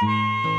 Música